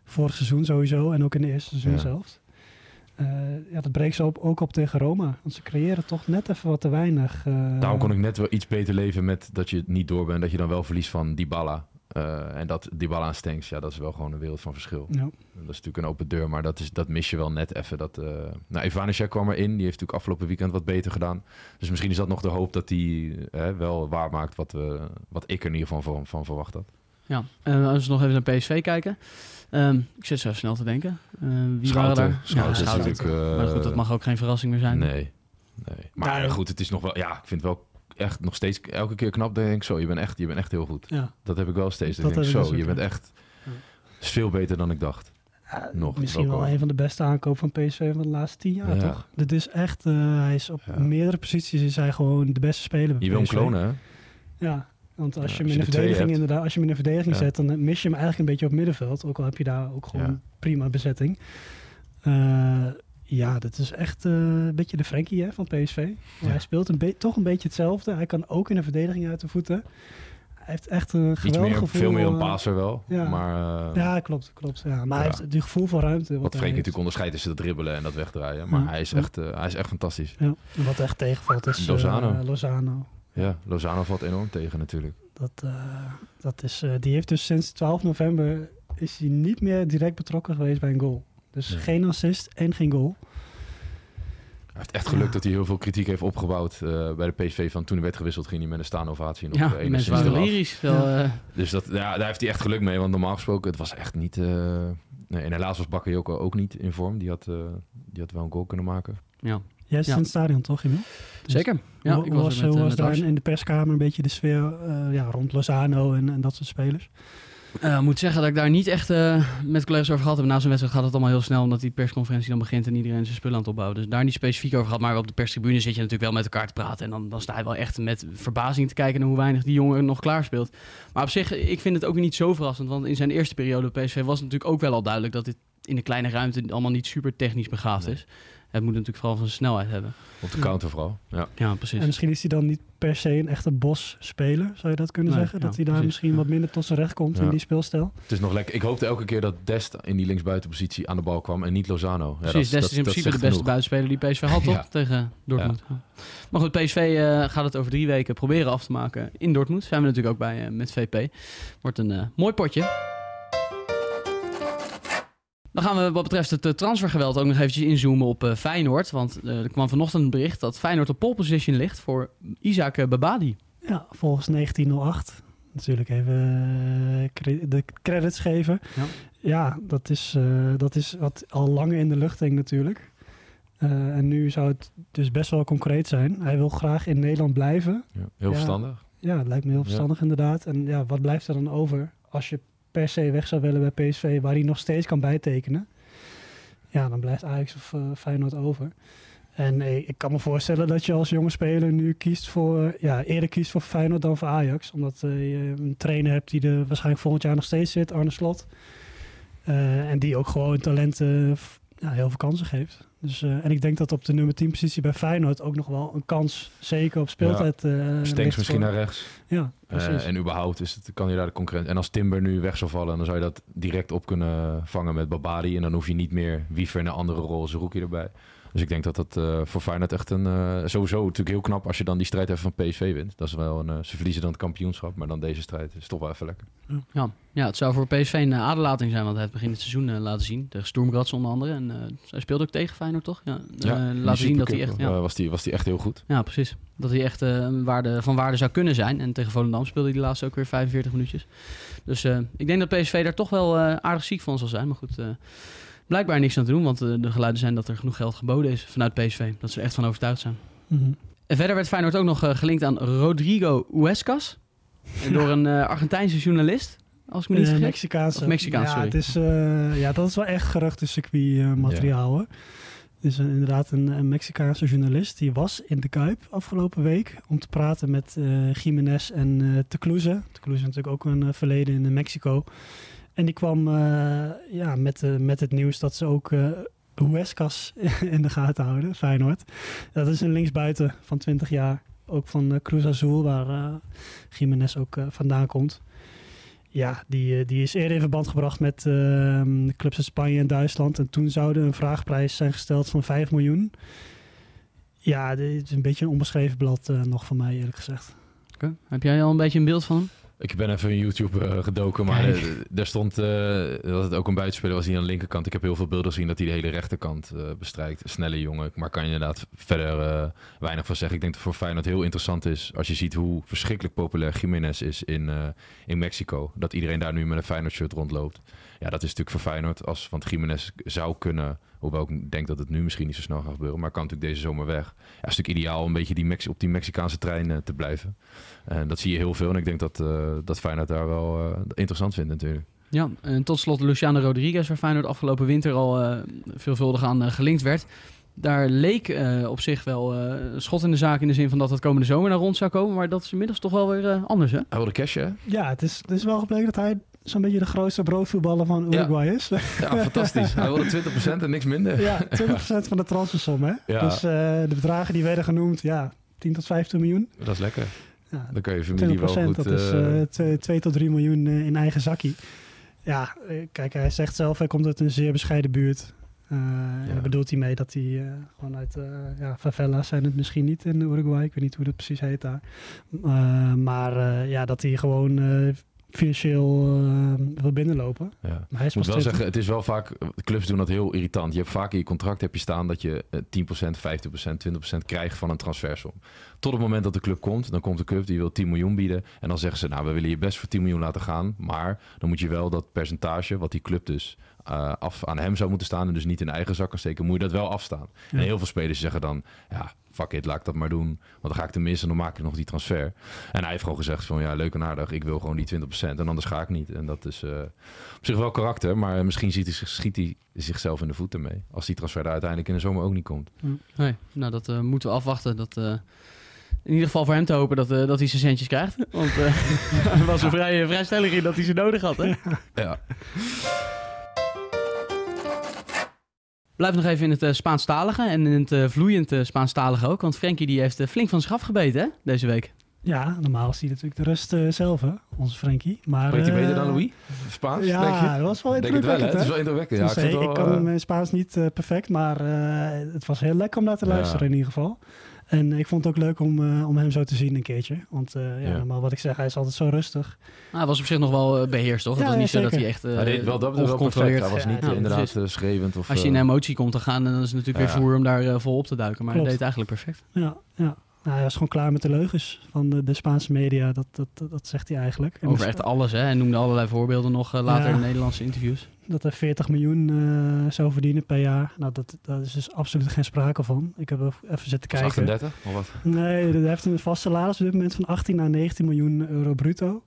vorig seizoen sowieso. En ook in de eerste seizoen Ja. zelf. Eh, ja, dat breekt ze op, ook op tegen Roma. Want ze creëren toch net even wat te weinig. eh, Daarom kon ik net wel iets beter leven met dat je niet door bent. Dat je dan wel verliest van Dybala. Eh, en dat Dybala aan Stenks, ja, dat is wel gewoon een wereld van verschil. Ja. Dat is natuurlijk een open deur, maar dat, is, dat mis je wel net even. Dat, eh nou, Ivanishek kwam erin. Die heeft natuurlijk afgelopen weekend wat beter gedaan. Dus misschien is dat nog de hoop dat hij eh, wel waarmaakt wat, we, wat ik er in ieder geval van, van verwacht had. Ja, en als we nog even naar PSV kijken. Ehm, ik zit zo snel te denken. Eh, wie Schouten. waren daar? Schouten is Schouten. natuurlijk, eh, maar goed, dat mag ook geen verrassing meer zijn. Nee. nee. Maar Ja, goed, het is nog wel... Ja, ik vind het wel echt nog steeds elke keer knap. Denk ik zo, je bent echt, je bent echt heel goed. Ja. Dat heb ik wel steeds. Dat Dat denk ik zo, dus je bent ja. echt... is veel beter dan ik dacht. Ja, Nog, Misschien wel wel. een van de beste aankopen van PSV van de laatste tien jaar, Ja. toch? Dit is echt, eh, hij is op Ja. meerdere posities is hij gewoon de beste speler bij Je wil hem klonen, hè? Ja, want als Ja, je hem in de er verdediging inderdaad, als je hem in de verdediging Ja. zet, dan mis je hem eigenlijk een beetje op middenveld. Ook al heb je daar ook gewoon Ja. prima bezetting. Eh, ja, dat is echt eh, een beetje de Frenkie hè, van PSV. Ja. Hij speelt een toch een beetje hetzelfde. Hij kan ook in de verdediging uit de voeten. hij heeft echt een geweldig meer, gevoel. veel meer een eh, passer wel. ja. Maar uh, Ja, klopt, klopt. Ja. Maar hij heeft die gevoel van ruimte. wat Freek heeft. natuurlijk onderscheidt is dat dribbelen en dat wegdraaien. Maar hij, is echt, uh, hij is echt fantastisch. Ja. En wat echt tegenvalt is Lozano. eh, Lozano. Ja, Lozano valt enorm tegen natuurlijk. Dat, eh, dat is, eh, die heeft dus sinds 12 november is hij niet meer direct betrokken geweest bij een goal. Dus geen assist en geen goal. Hij heeft echt geluk Ja. dat hij heel veel kritiek heeft opgebouwd uh, bij de PSV. Van toen hij werd gewisseld ging hij met een staande ovatie. Nog, Ja, enigszins mensen waren lyrisch. Wel, eh, Dus dat, ja, daar heeft hij echt geluk mee. Want normaal gesproken, het was echt niet... uh, nee, en helaas was Bakayoko ook niet in vorm. Die had, uh, die had wel een goal kunnen maken. ja. Jij zit Ja. in het stadion toch, Emil? Dus Zeker. Ja, hoe, ik was, was, er met, hoe eh, was met daar in, in de perskamer een beetje de sfeer eh, ja, rond Lozano en, en dat soort spelers? Eh, Ik moet zeggen dat ik daar niet echt eh, met collega's over gehad heb. Na zo'n wedstrijd gaat het allemaal heel snel, omdat die persconferentie dan begint en iedereen zijn spullen aan het opbouwen. Dus daar niet specifiek over gehad. Maar op de perstribune zit je natuurlijk wel met elkaar te praten. En dan, dan sta je wel echt met verbazing te kijken naar hoe weinig die jongen nog klaar speelt. Maar op zich, ik vind het ook niet zo verrassend. Want in zijn eerste periode bij PSV was het natuurlijk ook wel al duidelijk dat dit in de kleine ruimte allemaal niet super technisch begaafd Nee. is. Het moet natuurlijk vooral van zijn snelheid hebben. Op de Ja. counter vooral. Ja. Ja, precies. En misschien is hij dan niet per se een echte bos-speler, zou je dat kunnen Nee, zeggen? ja, dat hij daar precies. misschien Ja. wat minder tot zijn recht komt Ja. in die speelstijl. Het is nog lekker. Ik hoopte elke keer dat Dest in die linksbuitenpositie aan de bal kwam en niet Lozano. Ja, Precies, dat, Dest is in principe de beste genoeg. buitenspeler die PSV had, toch? Ja. Tegen Dortmund. Ja. Maar goed, PSV eh, gaat het over drie weken proberen af te maken in Dortmund. Zijn we natuurlijk ook bij eh, met VP. Wordt een eh, mooi potje. Dan gaan we wat betreft het eh, transfergeweld ook nog eventjes inzoomen op eh, Feyenoord. Want eh, er kwam vanochtend een bericht dat Feyenoord op pole position ligt voor Isaac Babadi. Ja, volgens 1908. Natuurlijk even cre- de credits geven. Ja. Ja, dat, is, eh, dat is wat al langer in de lucht hing natuurlijk. Eh, en nu zou het dus best wel concreet zijn. Hij wil graag in Nederland blijven. Ja, heel Ja. verstandig. Ja, het lijkt me heel Ja. verstandig inderdaad. En ja, wat blijft er dan over als je per se weg zou willen bij PSV, waar hij nog steeds kan bijtekenen? Ja, dan blijft Ajax of eh, Feyenoord over. En eh, ik kan me voorstellen dat je als jonge speler nu kiest voor, ja, eerder kiest voor Feyenoord dan voor Ajax. Omdat eh, je een trainer hebt die er waarschijnlijk volgend jaar nog steeds zit, Arne Slot. Eh, en die ook gewoon talenten ja, heel veel kansen geeft. Dus, eh, en ik denk dat op de nummer 10 positie bij Feyenoord ook nog wel een kans, zeker op speeltijd. eh ligt Stenks misschien voor- naar rechts. Ja, precies. Eh, en überhaupt is het, kan je daar de concurrent. En als Timber nu weg zou vallen, dan zou je dat direct op kunnen vangen met Babadi. En dan hoef je niet meer Wiever in een andere rol als Rookie erbij. Dus ik denk dat dat eh, voor Feyenoord echt een... eh, sowieso natuurlijk heel knap als je dan die strijd even van PSV wint. Dat is wel een... eh, ze verliezen dan het kampioenschap, maar dan deze strijd is toch wel even lekker. Ja. ja, het zou voor PSV een aderlating zijn, want hij heeft begin het seizoen laten zien. Tegen Sturmgratz onder andere. En hij speelde ook tegen Feyenoord, toch? Ja, laten zien dat hij echt... Ja. was, die, was die echt heel goed. Ja, precies. Dat hij echt een waarde, van waarde zou kunnen zijn. En tegen Volendam speelde hij de laatste ook weer 45 minuutjes. Dus ik denk dat PSV daar toch wel aardig ziek van zal zijn. Maar goed, blijkbaar niks aan te doen. Want eh, de geluiden zijn dat er genoeg geld geboden is vanuit PSV. Dat ze er echt van overtuigd zijn. Mhm. En verder werd Feyenoord ook nog eh, gelinkt aan Rodrigo Huescas. Door een eh, Argentijnse journalist, als ik me niet vergis. Mexicaanse. Of Mexicaans, ja, sorry. het is, eh, ja, dat is wel echt geruchtencircuit materiaal hoor. Het is een- inderdaad een, een Mexicaanse journalist. Die was in de Kuip afgelopen week om te praten met eh Jiménez en eh Tecluze. Tecluze natuurlijk ook een verleden in Mexico. En die kwam eh, ja, met, eh, met het nieuws dat ze ook eh Huescas in de gaten houden, Feyenoord. Dat is een linksbuiten van 20 jaar. Ook van Cruz Azul, waar Jiménez ook vandaan komt. Ja, die, die is eerder in verband gebracht met eh, de clubs in Spanje en Duitsland. En toen zou er een vraagprijs zijn gesteld van 5 miljoen. Ja, dit is een beetje een onbeschreven blad nog van mij, eerlijk gezegd. Heb jij al een beetje een beeld van? Ik ben even in YouTube eh, gedoken, maar Kijk. eh, daar stond eh, dat het ook een buitenspeler was die aan de linkerkant. Ik heb heel veel beelden gezien dat hij de hele rechterkant bestrijkt. Snelle jongen, maar kan je inderdaad verder weinig van zeggen. Ik denk dat voor Feyenoord heel interessant is als je ziet hoe verschrikkelijk populair Jiménez is in, in Mexico. Dat iedereen daar nu met een Feyenoord shirt rondloopt. Ja, dat is natuurlijk voor Feyenoord. Als, want Jiménez zou kunnen, hoewel ik denk dat het nu misschien niet zo snel gaat gebeuren, maar kan natuurlijk deze zomer weg. Ja, het is natuurlijk ideaal om een beetje die Mex op die Mexicaanse trein eh, te blijven. En dat zie je heel veel. En ik denk dat, eh dat Feyenoord daar wel eh, interessant vindt natuurlijk. Ja, en tot slot Luciano Rodriguez, waar Feyenoord afgelopen winter al eh, veelvuldig aan gelinkt werd. Daar leek eh, op zich wel eh, schot in de zaak in de zin van dat het komende zomer naar rond zou komen. Maar dat is inmiddels toch wel weer anders, hè? Hij wilde cash, hè? Ja, het is, het is wel gebleken dat hij zo'n beetje de grootste broodvoetballer van Uruguay is. Ja, fantastisch. Hij wilde 20% en niks minder. ja, 20% van de transfersom, hè? Ja. Dus eh, de bedragen die werden genoemd, ja, 10 tot 15 miljoen. Dat is lekker. Ja, Dan kan je familie wel 20%, goed... dat is eh, eh 2 tot 3 miljoen eh, in eigen zakkie. Ja, eh, kijk, hij zegt zelf, hij komt uit een zeer bescheiden buurt. Eh, En daar bedoelt hij mee dat hij eh, gewoon uit uh, ja, favelas zijn het misschien niet in Uruguay. Ik weet niet hoe dat precies heet daar. Uh, maar uh, ja, dat hij gewoon uh, financieel wil binnenlopen. Ja. Maar hij is moet wel 20. zeggen, het is wel vaak, clubs doen dat heel irritant. Je hebt vaak in je contract heb je staan dat je eh, 10%, 50%, 20% krijgt van een transfersom. Tot het moment dat de club komt, dan komt de club die wil 10 miljoen bieden. En dan zeggen ze, nou we willen je best voor 10 miljoen laten gaan. Maar dan moet je wel dat percentage, wat die club dus uh, af aan hem zou moeten staan. En dus niet in eigen zakken steken, moet je dat wel afstaan. Ja. En heel veel spelers zeggen dan, ja fuck it, laat ik dat maar doen. Want dan ga ik tenminste, dan maak ik nog die transfer. En hij heeft gewoon gezegd van, ja, leuk en aardig. Ik wil gewoon die 20% en anders ga ik niet. En dat is uh, op zich wel karakter. Maar misschien ziet hij, schiet hij zichzelf in de voeten mee. Als die transfer daar uiteindelijk in de zomer ook niet komt. Nee, nou dat uh, moeten we afwachten. Dat... Uh in ieder geval voor hem te hopen dat, uh, dat hij zijn centjes krijgt. Want uh, hij was er vrij, vrij stellig in dat hij ze nodig had. Hè? Ja. Blijf nog even in het uh, Spaanstalige en in het uh, vloeiend uh, Spaanstalige ook. Want Frenkie die heeft flink van zich afgebeten hè, deze week. Ja, normaal is hij natuurlijk de rust zelf, hè, onze Frenkie. Maar hij beter dan Louis? Spaans? Ja, denk je? dat was wel het indrukwekkend. hè? Het is wel indrukwekkend. Ja, Dus, ik, vind ik, wel, kan eh, mijn Spaans niet perfect, maar het was heel lekker om naar te luisteren in ieder geval. En ik vond het ook leuk om, uh, om hem zo te zien een keertje. Want uh, ja, Ja. normaal wat ik zeg, hij is altijd zo rustig. Nou, hij was op zich nog wel uh, beheerst, toch? Ja, het was niet ja, zo dat hij echt uh, hij deed wel dat wel perfect. ongecontroleerd... Hij was niet Ja, eh, inderdaad eh, schreeuwend of... Als je in eh, emotie komt te gaan, dan is het natuurlijk Ja. weer voer om daar uh, vol op te duiken. Maar Klopt. hij deed het eigenlijk perfect. Ja, ja. Nou, hij was gewoon klaar met de leugens van de, de Spaanse media. Dat, dat, dat, dat zegt hij eigenlijk. En Over dus- echt alles, hè? En noemde allerlei voorbeelden nog uh, later Ja. in Nederlandse interviews. dat hij 40 miljoen uh, zou verdienen per jaar. Nou, dat, daar is dus absoluut geen sprake van. Ik heb even zitten kijken. 38 of wat? Nee, hij heeft een vast salaris op dit moment van 18 naar 19 miljoen euro bruto.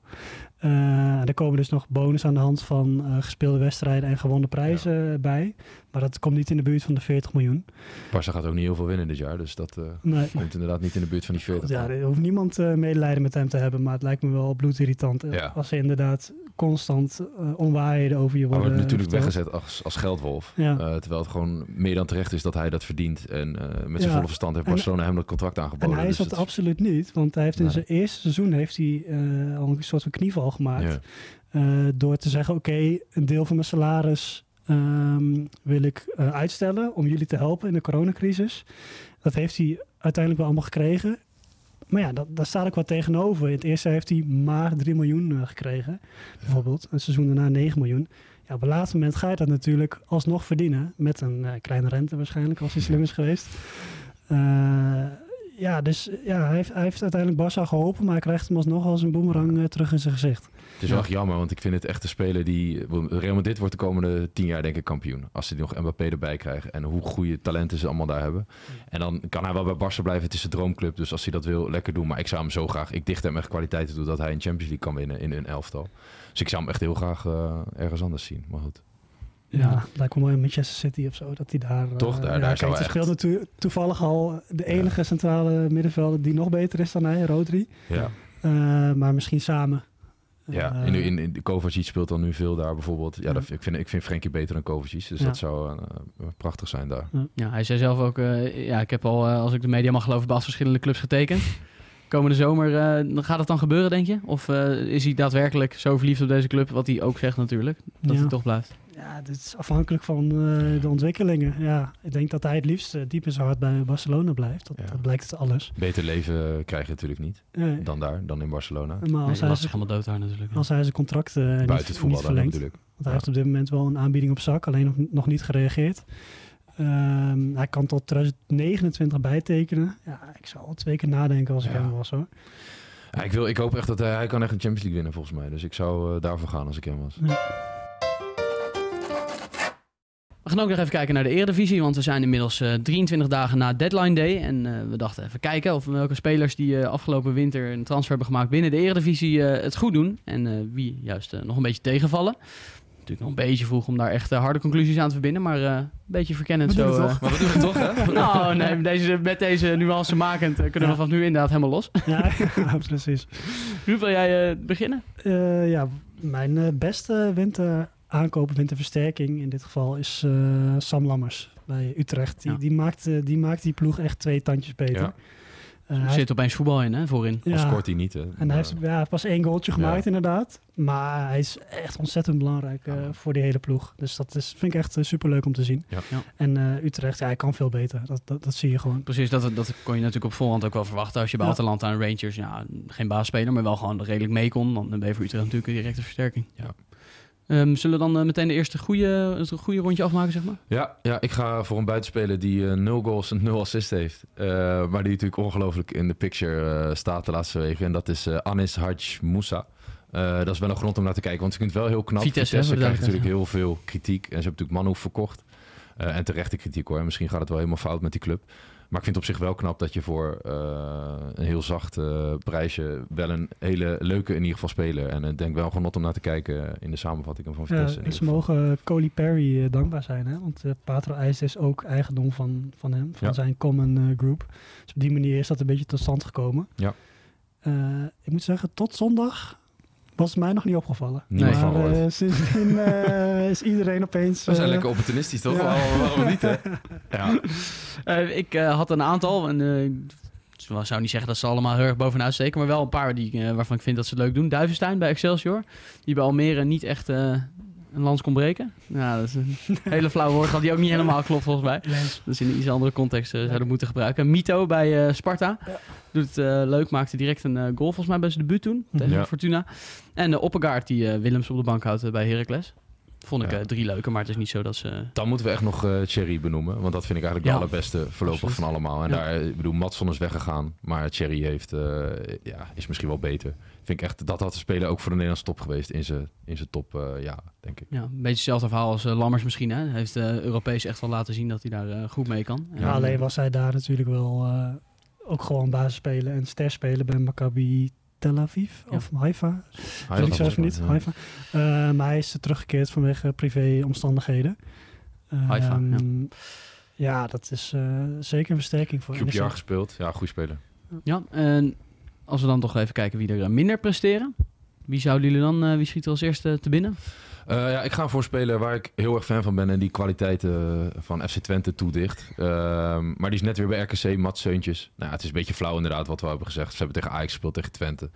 Uh, er komen dus nog bonus aan de hand van uh, gespeelde wedstrijden en gewonnen prijzen ja. bij. Maar dat komt niet in de buurt van de 40 miljoen. Barca gaat ook niet heel veel winnen dit jaar, dus dat uh, nee. komt inderdaad niet in de buurt van die 40. Ja, er hoeft niemand uh, medelijden met hem te hebben, maar het lijkt me wel bloedirritant Ja. als ze inderdaad constant uh, onwaarheden over je worden wordt natuurlijk verteld. weggezet als, als geldwolf. Ja. Terwijl het gewoon meer dan terecht is dat hij dat verdient. En met zijn Ja. volle verstand heeft En- Barcelona hem dat contract En aangeboden. hij is dus dat het- absoluut niet, want hij heeft in Nee. zijn eerste seizoen heeft hij, al een soort van knieval gemaakt. Door te zeggen, oké, een deel van mijn salaris ehm, wil ik uh, uitstellen om jullie te helpen in de coronacrisis. Dat heeft hij uiteindelijk wel allemaal gekregen. Maar ja, dat, daar staat ook wat tegenover. In het eerste heeft hij maar 3 miljoen uh, gekregen, bijvoorbeeld. Een seizoen daarna 9 miljoen. Ja, op een laatste moment ga je dat natuurlijk alsnog verdienen. Met een uh, kleine rente waarschijnlijk, als hij slim is geweest. Uh, ja, dus ja, hij heeft, hij heeft uiteindelijk Barça geholpen, maar hij krijgt hem alsnog als een boemerang uh, terug in zijn gezicht. Het is wel echt jammer, want ik vind het echt een speler die... Real Madrid wordt de komende tien jaar denk ik kampioen. Als ze nog Mbappé erbij krijgen. En hoe goede talenten ze allemaal daar hebben. En dan kan hij wel bij Barça blijven. Het is een droomclub, dus als hij dat wil, lekker doen. Maar ik zou hem zo graag... Ik dicht hem echt kwaliteiten toe dat hij een Champions League kan winnen in een elftal. Dus ik zou hem echt heel graag uh, ergens anders zien. Maar goed. Ja, lijkt me mooi in Manchester City of zo, dat hij daar... Toch, daar, uh, daar ja, zou kijk, echt... Hij speelt natuurlijk toevallig al de enige ja. centrale middenvelder die nog beter is dan hij, Rodri. Ja. Uh, maar misschien samen. Ja, Uh, in, in, in de Kovacic speelt dan nu veel daar bijvoorbeeld. Ja, dat, ik, vind, ik vind Frenkie beter dan Kovacic, dus Ja. dat zou uh, prachtig zijn daar. Ja, hij zei zelf ook, eh, ja, ik heb al, eh, als ik de media mag geloven, bij acht verschillende clubs getekend. Komende zomer, eh, gaat het dan gebeuren, denk je? Of eh, is hij daadwerkelijk zo verliefd op deze club, wat hij ook zegt natuurlijk, dat Ja. hij toch blijft? Ja, dit is afhankelijk van eh, de ontwikkelingen. Ja, ik denk dat hij het liefst eh, diep in zijn hart bij Barcelona blijft. Dat, Ja. dat blijkt uit alles. Beter leven krijg je natuurlijk niet Nee. dan daar, dan in Barcelona. Maar Nee, als, hij lastig zijn, helemaal dood daar natuurlijk. als hij zijn contract eh, niet, Buiten het niet voetbal dan verlengt. natuurlijk. Want hij Ja. heeft op dit moment wel een aanbieding op zak, alleen nog, nog niet gereageerd. Ehm, hij kan tot 2029 bijtekenen. Ja, ik zou al twee keer nadenken als ik Ja. hem was hoor. Ja, ik, wil, ik hoop echt dat hij, hij kan echt een Champions League winnen volgens mij. Dus ik zou daarvoor gaan als ik hem was. We gaan ook nog even kijken naar de Eredivisie, want we zijn inmiddels eh, 23 dagen na deadline day. En eh, we dachten even kijken of welke spelers die eh, afgelopen winter een transfer hebben gemaakt binnen de Eredivisie eh, het goed doen. En eh, wie juist eh, nog een beetje tegenvallen. Natuurlijk nog een beetje vroeg om daar echt eh, harde conclusies aan te verbinden, maar eh, een beetje verkennend We zo. eh, toch? Maar we doen het toch, hè? nou, nee, met deze, met deze nuance makend eh, kunnen we vanaf nu inderdaad helemaal los. Ja, ja, precies. Ruud, wil jij eh, beginnen? Eh, ja, mijn eh, beste winter aankopen, winterversterking in dit geval is eh, Sam Lammers bij Utrecht. Die, Ja. die, maakt, eh, die maakt die ploeg echt twee tandjes beter. Ja. Eh, Er hij zit opeens voetbal in, hè, voorin. Al ja, scoort hij niet, hè. En Maar- hij heeft ja, pas één goaltje gemaakt, Ja. inderdaad. Maar hij is echt ontzettend belangrijk eh, voor die hele ploeg. Dus dat is, vind ik echt super superleuk om te zien. Ja. Ja. En eh, Utrecht, ja, hij kan veel beter. Dat, dat, dat zie je gewoon. Precies, dat, dat kon je natuurlijk op voorhand ook wel verwachten. Als je bij Ja. Atalanta en Rangers, ja, geen baasspeler, maar wel gewoon redelijk mee kon. Dan ben je voor Utrecht natuurlijk een directe versterking. Ja. Ehm, zullen we dan eh, meteen de eerste goede, het goede rondje afmaken, zeg maar? Ja, ja, ik ga voor een buitenspeler die eh, nul goals en nul assists heeft. Eh, maar die natuurlijk ongelooflijk in de picture staat de laatste weken. En dat is Anis Haj Moussa. Dat is wel een grond om naar te kijken, want ik vind het wel heel knap. Vitesse, hè, de krijgt natuurlijk heel veel kritiek. En ze hebben natuurlijk Manu verkocht. En terechte kritiek hoor. Misschien gaat het wel helemaal fout met die club. Maar ik vind het op zich wel knap dat je voor eh, een heel zacht eh, prijsje wel een hele leuke in ieder geval speler. En ik denk wel genot om naar te kijken in de samenvattingen van Ja, Vitesse. ieder ze mogen eh, Coley Perry eh, dankbaar zijn. Hè? Want eh, Patro IJs is ook eigendom van, van hem, van Ja. zijn common eh, group. Dus op die manier is dat een beetje tot stand gekomen. Ja. Eh, ik moet zeggen, tot zondag was mij nog niet opgevallen. Niemand maar van gehoord. eh, sindsdien eh, is iedereen opeens... We zijn eh, lekker opportunistisch, toch? ja. Waarom, waarom niet, hè? Ja. Eh, ik eh, had een aantal, en eh, ik zou niet zeggen dat ze allemaal heel erg bovenuit steken, maar wel een paar die, waarvan ik vind dat ze het leuk doen. Duivenstein bij Excelsior, die bij Almere niet echt eh, een lans kon breken. Ja, dat is een hele flauw woord, dat die ook niet helemaal klopt volgens mij. Lens. Dus in een iets andere context eh, zouden moeten gebruiken. Mito bij eh, Sparta. Ja. Doet het eh, leuk, maakte direct een goal volgens mij bij zijn debuut toen. Tegen Ja. Fortuna. En de Oppegaard die eh, Willems op de bank houdt bij Heracles. Vond ik Ja. eh, drie leuke, maar het is niet zo dat ze... Dan moeten we echt nog eh Thierry benoemen. Want dat vind ik eigenlijk Ja. de allerbeste voorlopig Absoluut. van allemaal. En Ja. daar, ik bedoel, Matson is weggegaan. Maar Thierry heeft, eh, ja, is misschien wel beter. Vind ik echt, dat had de speler ook voor de Nederlandse top geweest. In zijn, in zijn top, eh, ja, denk ik. Ja, een beetje hetzelfde verhaal als eh, Lammers misschien. Hè? Hij heeft eh, Europees echt wel laten zien dat hij daar eh, goed mee kan. Ja, alleen was hij daar natuurlijk wel eh, ook gewoon basis spelen en ster spelen bij Maccabi Tel Aviv Ja. of Haifa. Had ik zelf niet. Haifa. Eh, maar hij is teruggekeerd vanwege privéomstandigheden. Haifa, Ehm, ja. dat is eh, zeker een versterking voor. QPR gespeeld. Ja, goede speler. Ja, en als we dan toch even kijken wie er eh, minder presteren. Wie zouden jullie dan, eh, wie schiet er als eerste te binnen? Eh, ja, ik ga voor een speler waar ik heel erg fan van ben en die kwaliteiten van FC Twente toedicht. Ehm, maar die is net weer bij RKC, Mats Seuntjes. Nou, het is een beetje flauw inderdaad wat we hebben gezegd. Ze hebben tegen Ajax gespeeld, tegen Twente.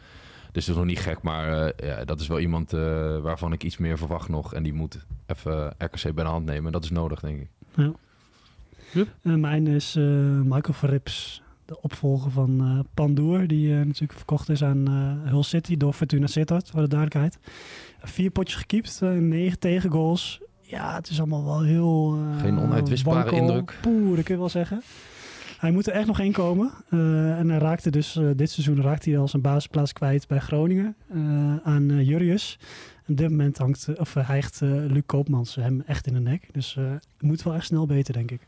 Dus dat is nog niet gek, maar eh, ja, dat is wel iemand eh, waarvan ik iets meer verwacht nog. En die moet even RKC bij de hand nemen. Dat is nodig, denk ik. Eh, mijn is eh, Michael Verrips, de opvolger van eh Pandoer, die eh, natuurlijk verkocht is aan eh, Hull City door Fortuna Sittard, voor de duidelijkheid. Vier potjes gekiept, negen tegengoals. Ja, het is allemaal wel heel... eh, Geen onuitwisbare wankel. indruk. Poeh, dat kun je wel zeggen. Hij moet er echt nog één komen. Eh, en hij raakte dus dit seizoen raakte hij al zijn basisplaats kwijt bij Groningen eh, aan Jurrius. En op dit moment hangt, of, hijgt Luc Koopmans hem echt in de nek. Dus eh, het moet wel echt snel beter, denk ik.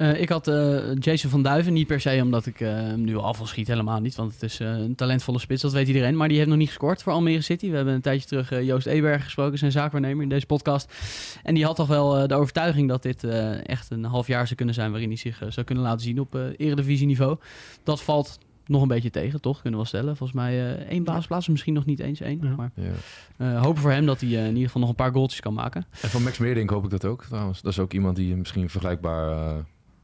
Eh, ik had eh, Jason van Duiven, niet per se omdat ik eh, hem nu al afval schiet, helemaal niet. Want het is eh, een talentvolle spits, dat weet iedereen. Maar die heeft nog niet gescoord voor Almere City. We hebben een tijdje terug eh, Joost Eberg gesproken, zijn zaakwaarnemer in deze podcast. En die had toch wel eh, de overtuiging dat dit eh, echt een half jaar zou kunnen zijn... waarin hij zich zou kunnen laten zien op eh eredivisieniveau. Dat valt nog een beetje tegen, toch? Kunnen we wel stellen. Volgens mij eh, één basisplaats, misschien nog niet eens één. Ja. Maar Ja. eh, hopen voor hem dat hij eh, in ieder geval nog een paar goaltjes kan maken. En van Max Meerdink hoop ik dat ook, trouwens. Dat is ook iemand die misschien vergelijkbaar...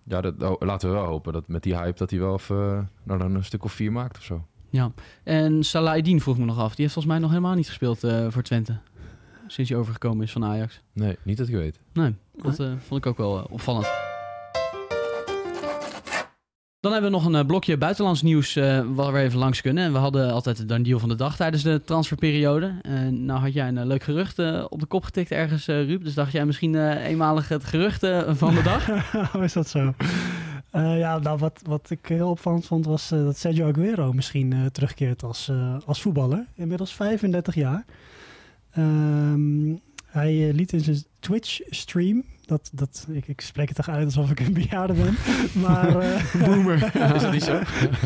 eh, ja, dat, oh, laten we wel hopen dat met die hype dat hij wel even, nou, dan een stuk of vier maakt of zo. Ja, en Salah Eddin vroeg me nog af. Die heeft volgens mij nog helemaal niet gespeeld eh, voor Twente. Sinds hij overgekomen is van Ajax. Nee, niet dat ik weet. Nee, dat eh, vond ik ook wel eh, opvallend. Dan hebben we nog een eh, blokje buitenlands nieuws eh, waar we even langs kunnen. En we hadden altijd de deal van de dag tijdens de transferperiode. En nou had jij een eh, leuk gerucht op de kop getikt ergens, Ruud. Dus dacht jij misschien eenmalig het gerucht van de dag? Is dat zo? Ja, nou, wat, wat ik heel opvallend vond was dat Sergio Aguero misschien terugkeert als, als voetballer. Inmiddels 35 jaar. Ehm, hij liet in zijn Twitch-stream, dat, dat, ik, ik spreek het toch uit alsof ik een bejaarde ben, maar... eh, Boomer. Is dat niet zo?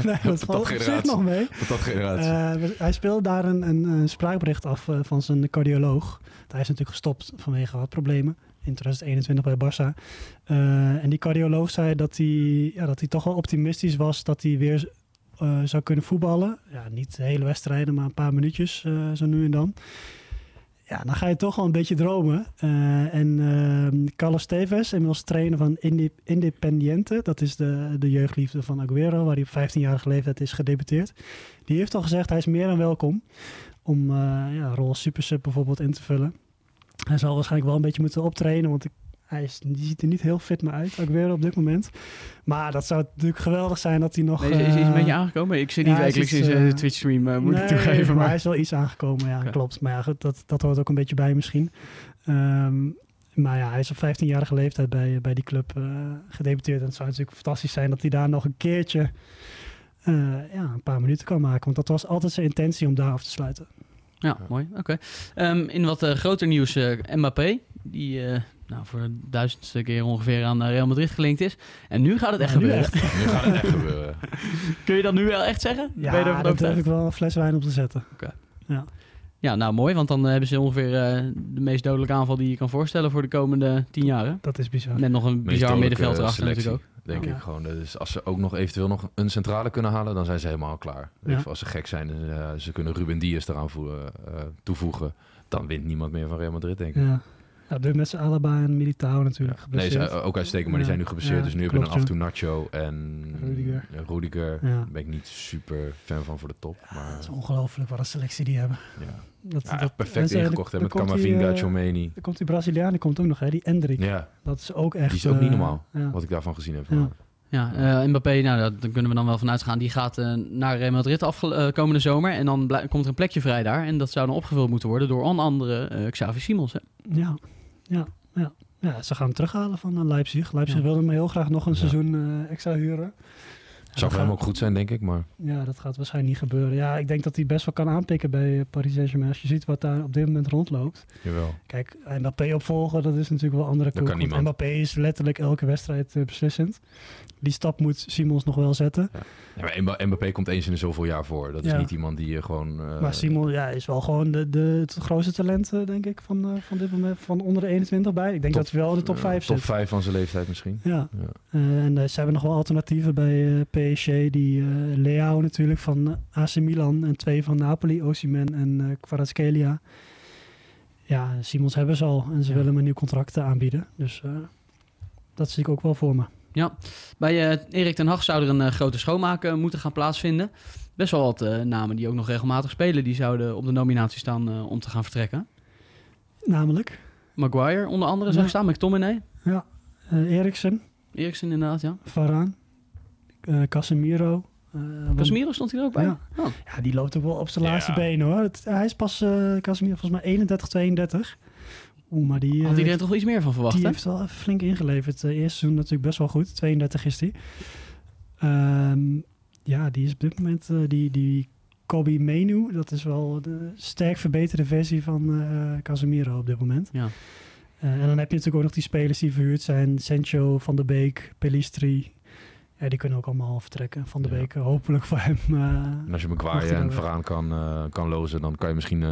nee, dat valt op nog mee. Dat generatie. Eh, hij speelde daar een, een, een spraakbericht af eh, van zijn cardioloog. Hij is natuurlijk gestopt vanwege wat problemen in 2021 bij Barça. En die cardioloog zei dat hij, ja, dat hij toch wel optimistisch was dat hij weer zou kunnen voetballen. Ja, niet de hele wedstrijden, maar een paar minuutjes zo nu en dan. Ja, dan ga je toch wel een beetje dromen. Eh, en ehm, Carlos Tevez, inmiddels trainer van Independiente, dat is de, de jeugdliefde van Aguero, waar hij op 15-jarige leeftijd is gedebuteerd. Die heeft al gezegd, hij is meer dan welkom om eh ja, rol als supersub bijvoorbeeld in te vullen. Hij zal waarschijnlijk wel een beetje moeten optrainen, want ik, hij is, die ziet er niet heel fit meer uit, Aguero op dit moment. Maar dat zou natuurlijk geweldig zijn dat hij nog... Nee, is, is hij een eh, beetje aangekomen? Ik zit niet ja, wekelijks in zijn eh, Twitch-stream, eh, moet ik toegeven. maar Maar hij is wel iets aangekomen, ja, klopt. Maar ja, goed, dat, dat hoort ook een beetje bij misschien. Ehm, maar ja, hij is op 15-jarige leeftijd bij, bij die club eh, gedebuteerd. En het zou natuurlijk fantastisch zijn dat hij daar nog een keertje eh, ja, een paar minuten kan maken. Want dat was altijd zijn intentie om daar af te sluiten. ja, mooi. Oké. Ehm, in wat groter nieuws, eh, Mbappé, die eh, nou, voor de duizendste keer ongeveer aan eh, Real Madrid gelinkt is. En nu gaat het echt Ja, nu gebeuren. echt. Nu gaat het echt gebeuren. Kun je dat nu wel echt zeggen? Ja, ben je daar durf ik wel een fles wijn op te zetten. Ja, nou mooi, want dan eh, hebben ze ongeveer eh, de meest dodelijke aanval die je kan voorstellen voor de komende tien jaren. Dat is bizar. Met nog een bizar middenveld erachter selectie, natuurlijk ook. Denk Ja. ik gewoon. Dus als ze ook nog eventueel nog een centrale kunnen halen, dan zijn ze helemaal klaar. Ja. als ze gek zijn en ze kunnen Ruben Diaz eraan voeren, eh, toevoegen, dan wint niemand meer van Real Madrid, denk ik. Ja. Ja, met z'n Alaba en Militao natuurlijk Ja. Nee, ook uitstekend, maar die zijn nu geblesseerd. Ja, dus nu hebben we dan af en toe Nacho en Rudiger. Ja, Rudiger. Ja. Daar ben ik niet super fan van voor de top. Maar Het is ongelooflijk wat een selectie die hebben. ja. Dat, Ja, dat- perfect ingekocht. dan met Camavinga, eh, Chomeni. Dan komt die Braziliaan, die komt ook nog, hè? die Endrik. Ja, Dat is ook echt... die is ook niet eh, normaal, ja. wat ik daarvan gezien heb. Ja. Ja, eh, Mbappé, nou, dat, daar kunnen we dan wel vanuit gaan. Die gaat eh, naar Real Madrid afge- eh, komende zomer. En dan komt er een plekje vrij daar. En dat zou dan opgevuld moeten worden door onder andere eh, Xavi Simons. Hè? Ja, ja, ja. ja, ze gaan hem terughalen van eh, Leipzig. Leipzig Ja. wilde hem heel graag nog een seizoen eh, extra huren. Zou voor hem ook goed zijn, denk ik. Maar Ja, dat gaat waarschijnlijk niet gebeuren. Ja, ik denk dat hij best wel kan aanpikken bij eh, Paris Saint-Germain. Als je ziet wat daar op dit moment rondloopt. jawel. Kijk, Mbappé opvolgen, dat is natuurlijk wel andere koek. Mbappé is letterlijk elke wedstrijd beslissend. Die stap moet Simons nog wel zetten. Ja, maar Mba- Mbappé komt eens in de zoveel jaar voor. Dat is Ja. niet iemand die je gewoon... eh, maar Simon ja, is wel gewoon de, de, het grootste talent, eh, denk ik, van, eh, van dit moment. Van onder de 21 bij. Ik denk Top- dat hij wel in de top eh, 5 Top zit. 5 van zijn leeftijd misschien. Ja. En ze hebben nog wel alternatieven bij PSG. Die Leao natuurlijk van AC Milan en twee van Napoli, Osimhen en Kvaratskhelia. Ja, Simons hebben ze al en ze willen hem een nieuw contract eh, aanbieden. Dus dat zie ik ook wel voor me. Ja, bij eh, Erik ten Hag zou er een eh, grote schoonmaak eh, moeten gaan plaatsvinden. Best wel wat namen die ook nog regelmatig spelen. Die zouden op de nominatie staan eh, om te gaan vertrekken. Namelijk Maguire onder andere Ja. ik staan, McTominay. eh Eriksen, Eriksen inderdaad, ja. Varaan, Casemiro. Casemiro stond hier ook bij. Ja. Oh. Ja, die loopt ook wel op zijn Ja. laatste benen hoor. Het- hij is pas, eh Casemiro, volgens mij 31, 32. Oeh, maar die... Had eh, iedereen toch wel iets meer van verwacht, Die hè? heeft wel even flink ingeleverd. Het eerste seizoen natuurlijk best wel goed. 32 is die. Ehm, ja, die is op dit moment... eh, die, die Kobe Menu, dat is wel de sterk verbeterde versie van eh Casemiro op dit moment. Ja. Eh, en dan heb je natuurlijk ook nog die spelers die verhuurd zijn. Sancho, Van der Beek, Pelistri. Ja, die kunnen ook allemaal vertrekken. Van der Ja. Beek, eh, hopelijk voor hem. eh, En als je hij en. Varaan kan, eh, kan lozen, dan kan je misschien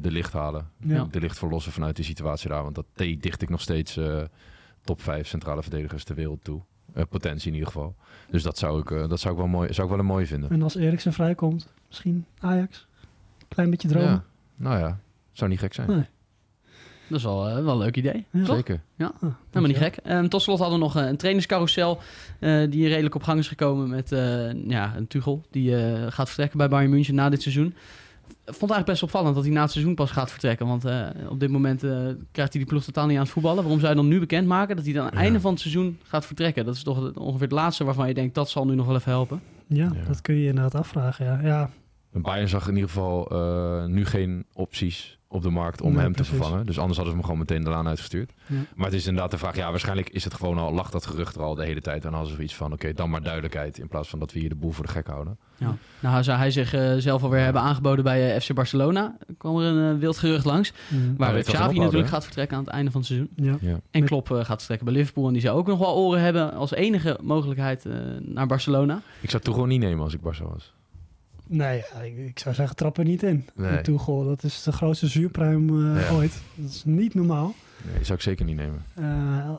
de licht halen. ja. De licht verlossen vanuit die situatie daar. Want dat dicht ik nog steeds top 5 centrale verdedigers ter wereld toe. Potentie in ieder geval. Dus dat zou ik, dat zou ik, wel, mooi, zou ik wel een mooie vinden. En als Eriksen vrijkomt, misschien Ajax. Klein beetje dromen. Ja. Nou ja, zou niet gek zijn. Nee. Dat is wel, eh, wel een leuk idee. Ja. Zeker. Ah, Helemaal niet gek. Ehm, tot slot hadden we nog eh, een trainingscarousel eh, die redelijk op gang is gekomen met eh, ja, een Tuchel. Die eh, gaat vertrekken bij Bayern München na dit seizoen. Vond eigenlijk best opvallend dat hij na het seizoen pas gaat vertrekken. Want eh, op dit moment eh, krijgt hij die ploeg totaal niet aan het voetballen. Waarom zou je dan nu bekendmaken dat hij dan aan het Ja. einde van het seizoen gaat vertrekken? Dat is toch ongeveer het laatste waarvan je denkt dat zal nu nog wel even helpen. Ja, Ja. dat kun je inderdaad afvragen. Ja, ja Bayern zag in ieder geval eh, nu geen opties op de markt om Nee, hem precies. te vervangen. Dus anders hadden ze hem gewoon meteen de laan uitgestuurd. Ja. Maar het is inderdaad de vraag, ja, waarschijnlijk is het gewoon al, lag dat gerucht er al de hele tijd. En hadden ze zoiets van, oké, dan maar duidelijkheid. In plaats van dat we hier de boel voor de gek houden. Ja. Nou, hij zou hij zich eh, zelf alweer hebben aangeboden bij eh, FC Barcelona. Er kwam er een wild gerucht langs. mm, Waar Xavi ophouden, natuurlijk hè? gaat vertrekken aan het einde van het seizoen. ja. Ja. En Klopp gaat vertrekken bij Liverpool. En die zou ook nog wel oren hebben als enige mogelijkheid naar Barcelona. Ik zou het toch gewoon niet nemen als ik Barca was. Nee, ja, ik, ik zou zeggen, trap er niet in. Nee. Tuchel, dat is de grootste zuurpruim eh, Ja. ooit. Dat is niet normaal. Nee, die zou ik zeker niet nemen. Eh,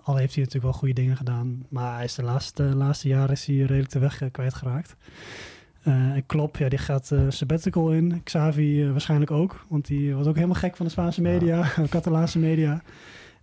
al heeft hij natuurlijk wel goede dingen gedaan. Maar hij is de laatste, laatste jaren is hij redelijk de weg eh, kwijtgeraakt. Eh, en Klopp, ja, die gaat eh sabbatical in. Xavi waarschijnlijk ook. Want die wordt ook helemaal gek van de Spaanse media, Catalaanse media.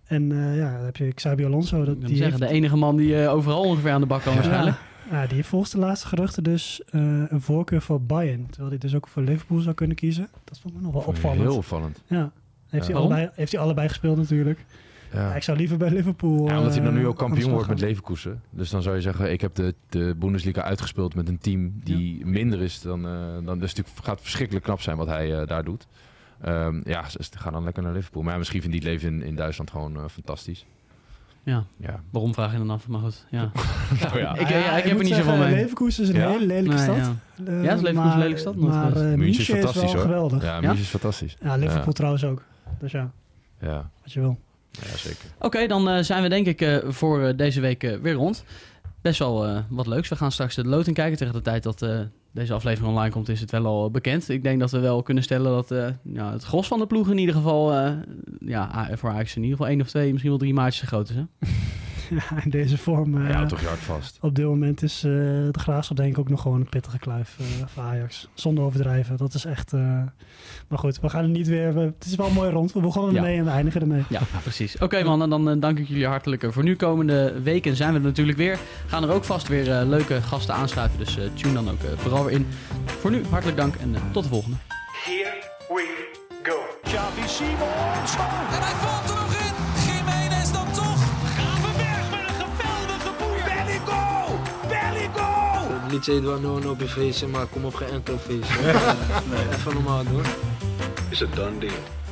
En eh, ja, dan heb je Xabi Alonso. Dat, die zeggen, heeft- de enige man die eh, overal ongeveer aan de bak kan waarschijnlijk. Ja, die heeft volgens de laatste geruchten dus eh, een voorkeur voor Bayern. Terwijl hij dus ook voor Liverpool zou kunnen kiezen. Dat vond ik nog wel opvallend. Heel opvallend. Ja. Heeft, Ja. hij allebei, heeft hij allebei gespeeld natuurlijk. Ja. Ja, ik zou liever bij Liverpool... Ja, omdat hij dan nu eh, ook kampioen wordt met. Leverkusen. Dus dan zou je zeggen, ik heb de, de Bundesliga uitgespeeld met een team die minder is dan... eh dan dus het gaat verschrikkelijk knap zijn wat hij daar doet. Ehm, ja, ze, ze gaan dan lekker naar Liverpool. Maar ja, misschien vindt hij het leven in, in Duitsland gewoon fantastisch. Ja, Ja. waarom vraag je dan af? Maar goed, ja. Nou ja, Ik- ja, ik heb er niet zoveel mee. Leverkusen is een Ja? hele lelijke Nee, stad. ja. Eh, Ja, is Leverkusen een lelijke stad? Maar geweest. eh, München is is fantastisch wel hoor. geweldig. Ja, München is fantastisch. Liverpool Ja. trouwens ook. Dus ja, Ja, wat je wil. ja zeker. Oké, dan eh, zijn we denk ik eh, voor eh, deze week eh, weer rond. Best wel eh, wat leuks. We gaan straks de loting kijken. Tegen de tijd dat eh, deze aflevering online komt is het wel al bekend. Ik denk dat we wel kunnen stellen dat eh, ja, het gros van de ploeg in ieder geval... eh, ja, voor Ajax in ieder geval één of twee, misschien wel drie maatjes te groot is. Hè? Ja, in deze vorm. eh, Ja, toch je hart vast. Op dit moment is eh, de Graafschap denk ik ook nog gewoon een pittige kluif eh, voor Ajax. Zonder overdrijven. Dat is echt... eh, Maar goed, we gaan er niet weer... we- Het is wel mooi rond. We begonnen Ja. ermee en we eindigen ermee. Ja, precies. Oké mannen, dan eh, dank ik jullie hartelijk eh, voor nu. Komende weken zijn we er natuurlijk weer. Gaan er ook vast weer eh, leuke gasten aanschuiven. Dus eh, tune dan ook eh, vooral weer in. Voor nu hartelijk dank en eh, tot de volgende. Here we go. Xavi Simons. En hij Niet Edouard no op je feestje, maar kom op geen enkel feestje. Even normaal doen. It's a done deal.